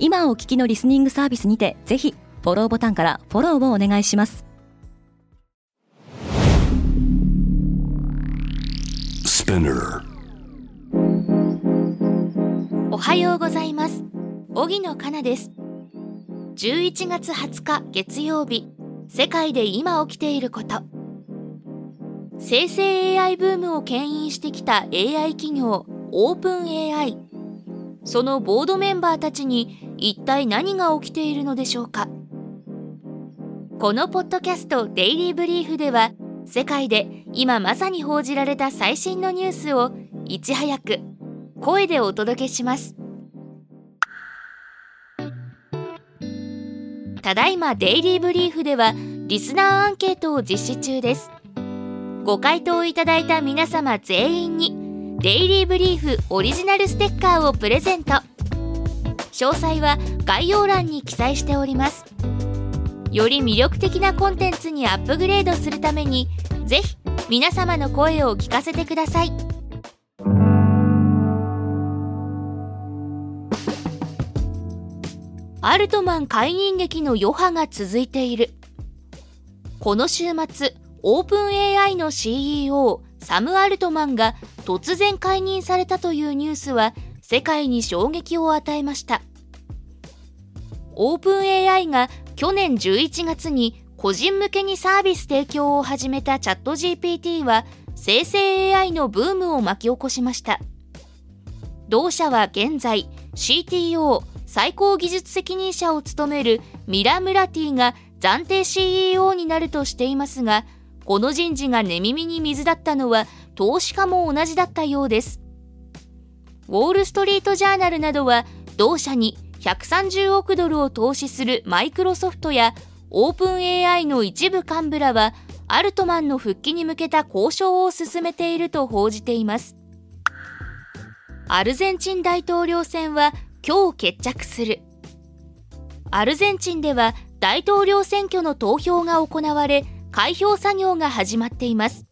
今お聞きのリスニングサービスにてぜひフォローボタンからフォローをお願いします。おはようございます。荻野かなです。11月20日月曜日。世界で今起きていること。生成 AI ブームを牽引してきた AI 企業オープン AI そのボードメンバーたちに一体何が起きているのでしょうか？このポッドキャストデイリーブリーフでは世界で今まさに報じられた最新のニュースをいち早く声でお届けします。ただいまデイリーブリーフではリスナーアンケートを実施中です。ご回答いただいた皆様全員にデイリーブリーフオリジナルステッカーをプレゼント。詳細は概要欄に記載しております。より魅力的なコンテンツにアップグレードするためにぜひ皆様の声を聞かせてください。アルトマン解任劇の余波が続いている。この週末オープン AI の CEO サム・アルトマンが突然解任されたというニュースは世界に衝撃を与えました。オープン AI が去年11月に個人向けにサービス提供を始めたチャット GPT は生成 AI のブームを巻き起こしました。同社は現在 CTO 最高技術責任者を務めるミラ・ムラティが暫定 CEO になるとしていますがこの人事が寝耳に水だったのは投資家も同じだったようです。ウォール・ストリート・ジャーナルなどは同社に130億ドルを投資するマイクロソフトやオープン AI の一部幹部らはアルトマンの復帰に向けた交渉を進めていると報じています。アルゼンチン大統領選は今日決着する。アルゼンチンでは大統領選挙の投票が行われ開票作業が始まっています。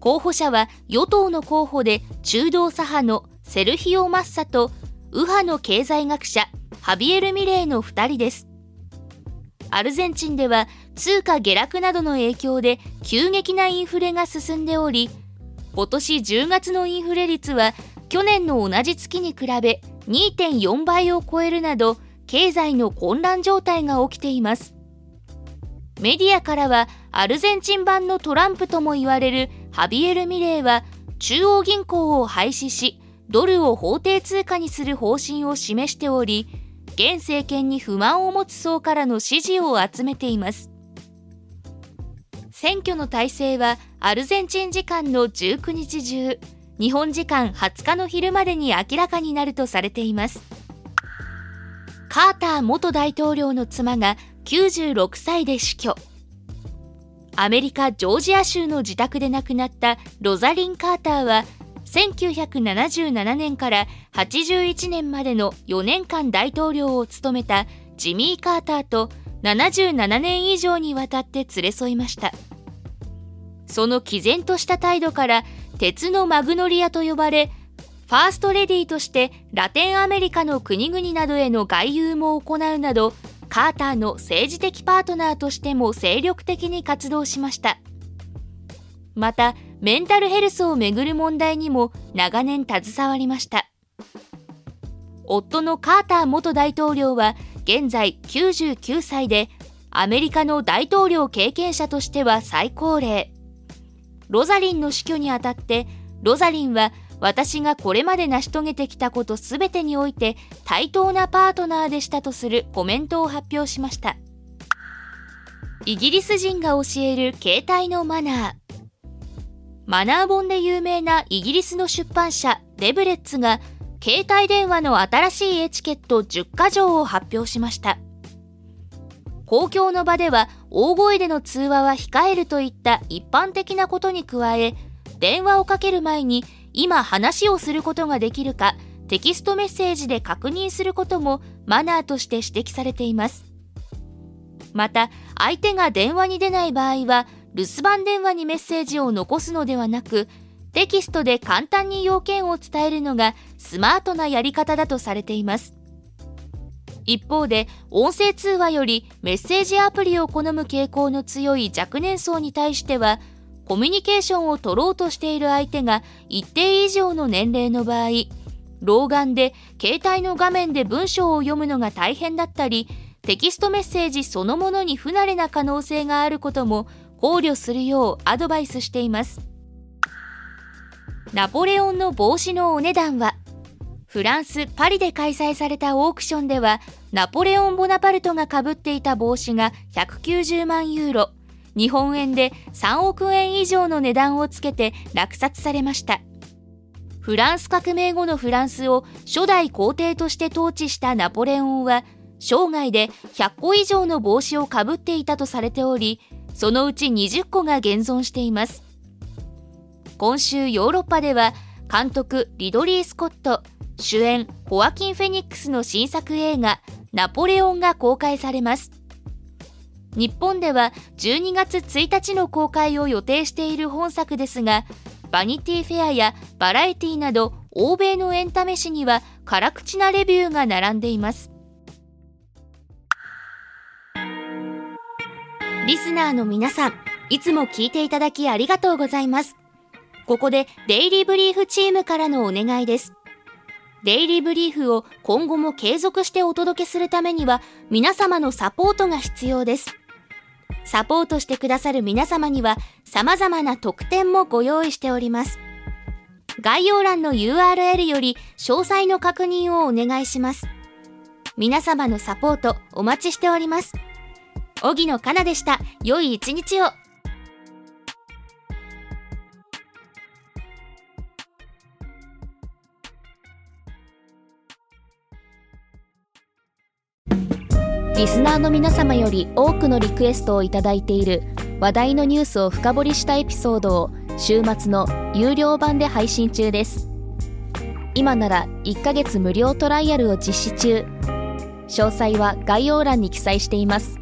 候補者は与党の候補で中道左派のセルヒオ・マッサと右派の経済学者ハビエル・ミレーの2人です。アルゼンチンでは通貨下落などの影響で急激なインフレが進んでおり今年10月のインフレ率は去年の同じ月に比べ2.4倍を超えるなど経済の混乱状態が起きています。メディアからはアルゼンチン版のトランプとも言われるハビエル・ミレーは中央銀行を廃止しドルを法定通貨にする方針を示しており現政権に不満を持つ層からの支持を集めています。選挙の体制はアルゼンチン時間の19日中日本時間20日の昼までに明らかになるとされています。カーター元大統領の妻が96歳で死去。アメリカ・ジョージア州の自宅で亡くなったロザリン・カーターは1977年から81年までの4年間大統領を務めたジミー・カーターと77年以上にわたって連れ添いました。その毅然とした態度から鉄のマグノリアと呼ばれファーストレディーとしてラテンアメリカの国々などへの外遊も行うなどカーターの政治的パートナーとしても精力的に活動しました。またメンタルヘルスをめぐる問題にも長年携わりました。夫のカーター元大統領は現在99歳でアメリカの大統領経験者としては最高齢。ロザリンの死去にあたってロザリンは私がこれまで成し遂げてきたことすべてにおいて対等なパートナーでしたとするコメントを発表しました。イギリス人が教える携帯のマナー。マナー本で有名なイギリスの出版社デブレッツが携帯電話の新しいエチケット10か条を発表しました。公共の場では大声での通話は控えるといった一般的なことに加え電話をかける前に今話をすることができるかテキストメッセージで確認することもマナーとして指摘されています。また相手が電話に出ない場合は留守番電話にメッセージを残すのではなくテキストで簡単に要件を伝えるのがスマートなやり方だとされています。一方で音声通話よりメッセージアプリを好む傾向の強い若年層に対してはコミュニケーションを取ろうとしている相手が一定以上の年齢の場合老眼で携帯の画面で文章を読むのが大変だったりテキストメッセージそのものに不慣れな可能性があることも考慮するようアドバイスしています。ナポレオンの帽子のお値段はフランス・パリで開催されたオークションではナポレオン・ボナパルトがかぶっていた帽子が190万ユーロ日本円で3億円以上の値段をつけて落札されました。フランス革命後のフランスを初代皇帝として統治したナポレオンは生涯で100個以上の帽子をかぶっていたとされておりそのうち20個が現存しています。今週ヨーロッパでは監督リドリー・スコット主演ホアキン・フェニックスの新作映画ナポレオンが公開されます。日本では12月1日の公開を予定している本作ですがバニティフェアやバラエティなど欧米のエンタメ誌には辛口なレビューが並んでいます。リスナーの皆さん、いつも聞いていただきありがとうございます。ここでデイリーブリーフチームからのお願いです。デイリーブリーフを今後も継続してお届けするためには皆様のサポートが必要です。サポートしてくださる皆様には様々な特典もご用意しております。概要欄の URL より詳細の確認をお願いします。皆様のサポートお待ちしております。荻野かなでした。良い一日を。リスナーの皆様より多くのリクエストをいただいている話題のニュースを深掘りしたエピソードを週末の有料版で配信中です。今なら1ヶ月無料トライアルを実施中。詳細は概要欄に記載しています。